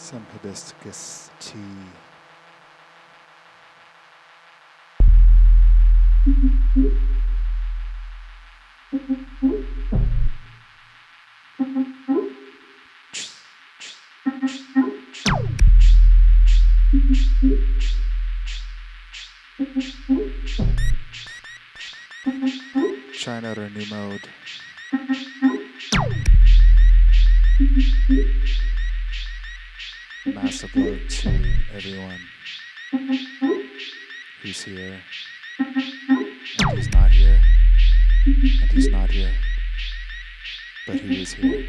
some hibiscus tea. Trying out our new mode. Love to everyone who's here and who's not here and who's not here, but who is here.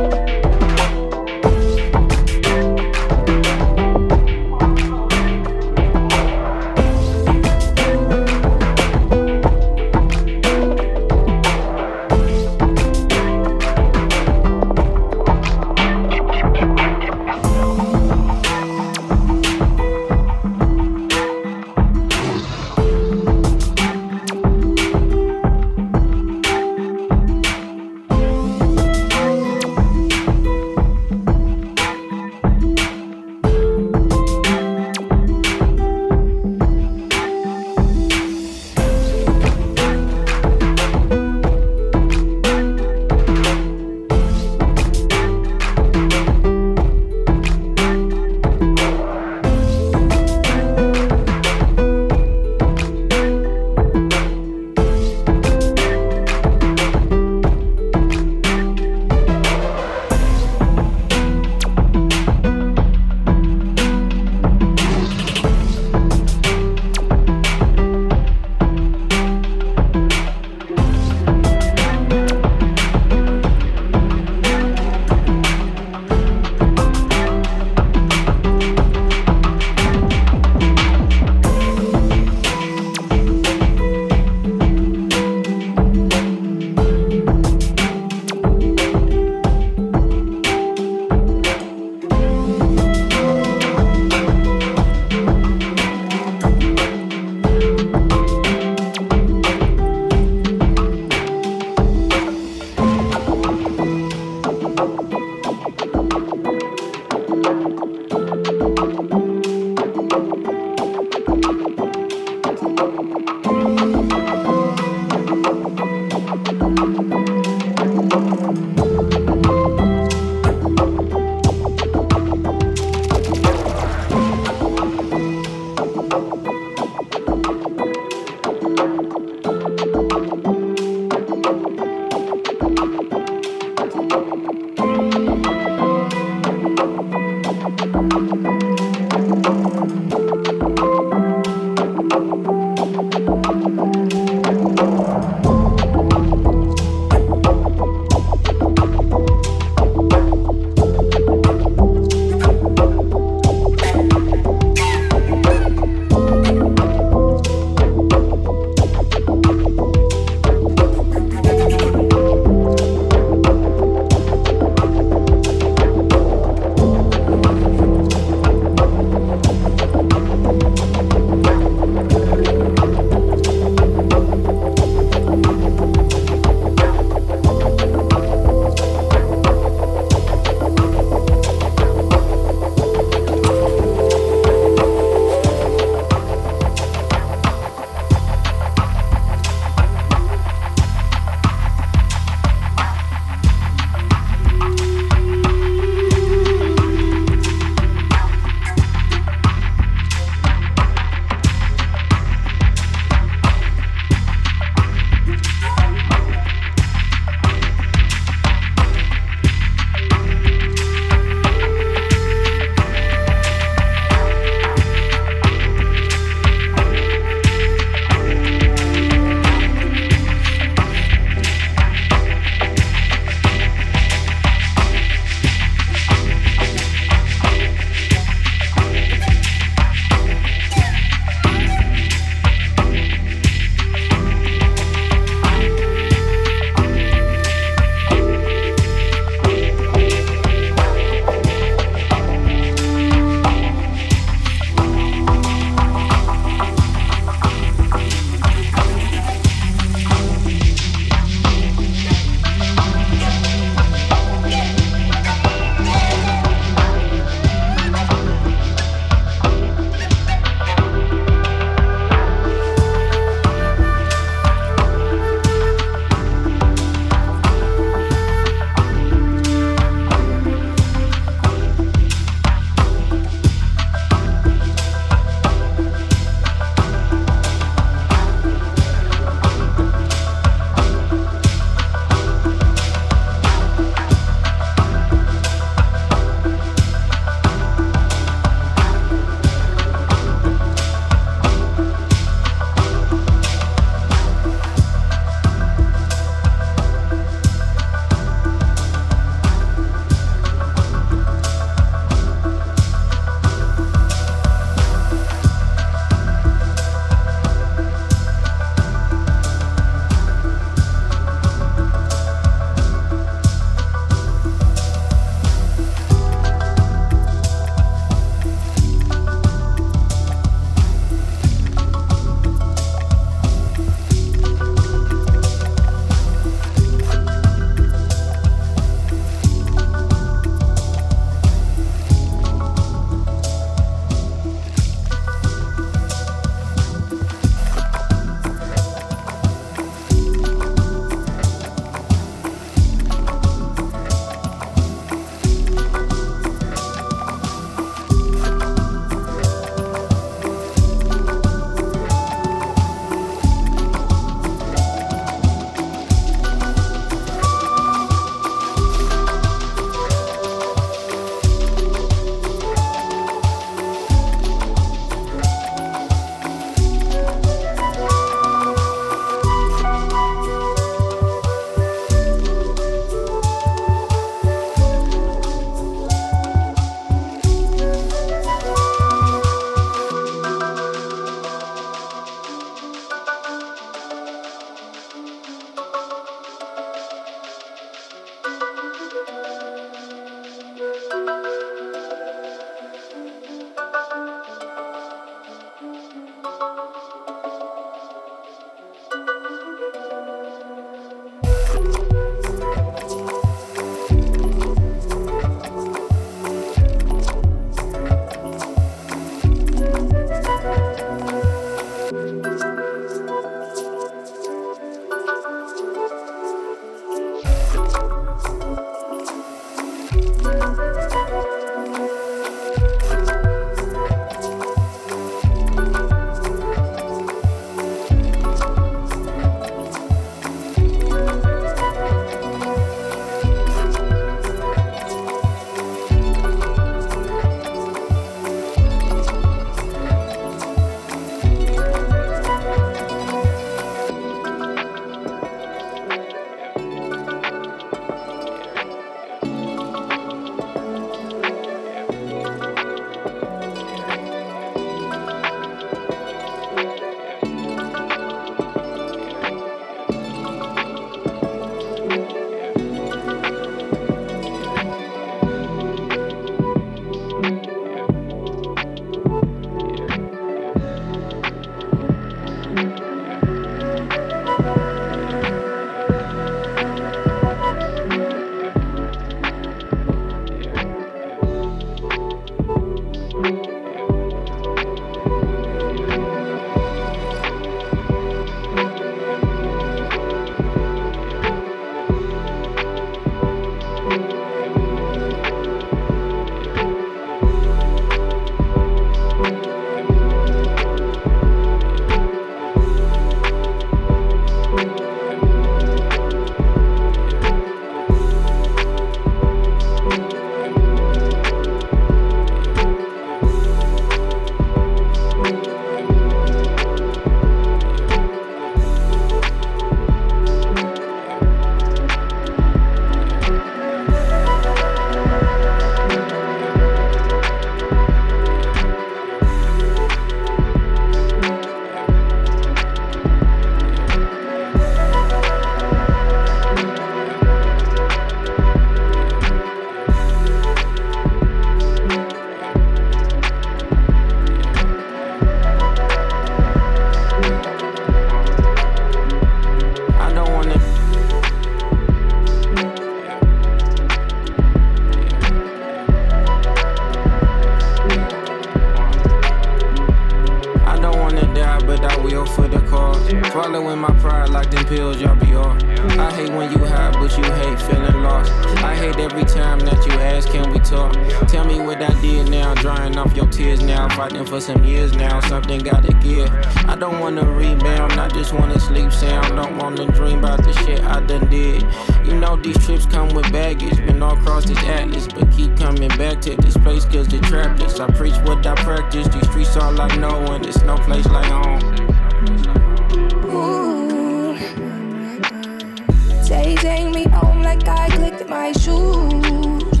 Like I clicked my shoes.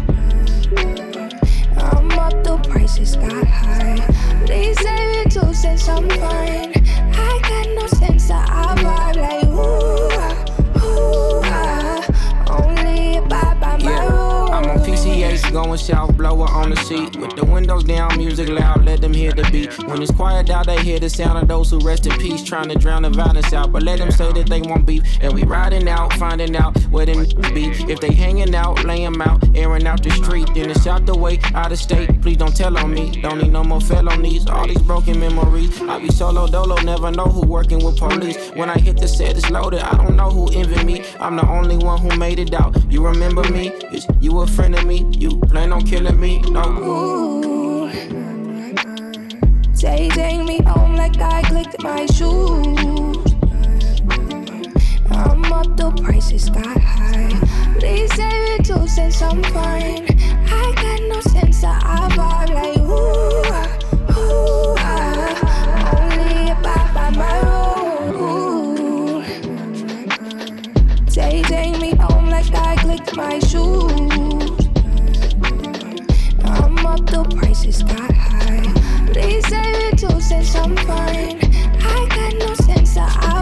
I'm up, the prices got high. Please save it two cents, I'm fine. I got no sense, I vibe like ooh, going south, blower on the seat. With the windows down, music loud, let them hear the beat. When it's quiet out, they hear the sound of those who rest in peace. Trying to drown the violence out, but let them say that they won't beef. And we riding out, finding out where them be. If they hanging out, lay 'em out, airing out the street. Then it's out the way, out of state. Please don't tell on me. Don't need no more felonies. All these broken memories. I be solo dolo, never know who working with police. When I hit the set, it's loaded. I don't know who envy me. I'm the only one who made it out. You remember me? Is you a friend of me? You plan on killing me? No. Ooh. Say, take me home like I clicked my shoes. I'm up, the prices got high. Please save it two cents, I'm fine. I got no sense, I vibe like ooh, ooh, ah. Only abide by my rules. Say, take me home like I clicked my shoes. High. Please save it two cents, I'm fine. I got no sense, I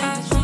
I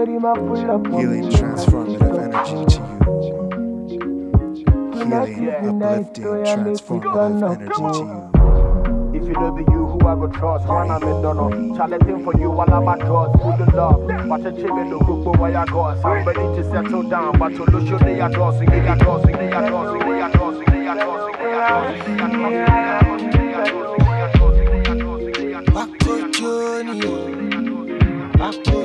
Healing transformative energy to you. Healing, uplifting, transformative energy to you. If you know be you who I go trust, wanna me don't know. Challenging for you all of my trust, good in love. Watch a chimney to cook for why I got. I'm ready to settle down, but to lose you, they are trusting, they are trusting, they are trusting, they are trusting, they are trusting, they are trusting, they are trusting. Back to Junior, back to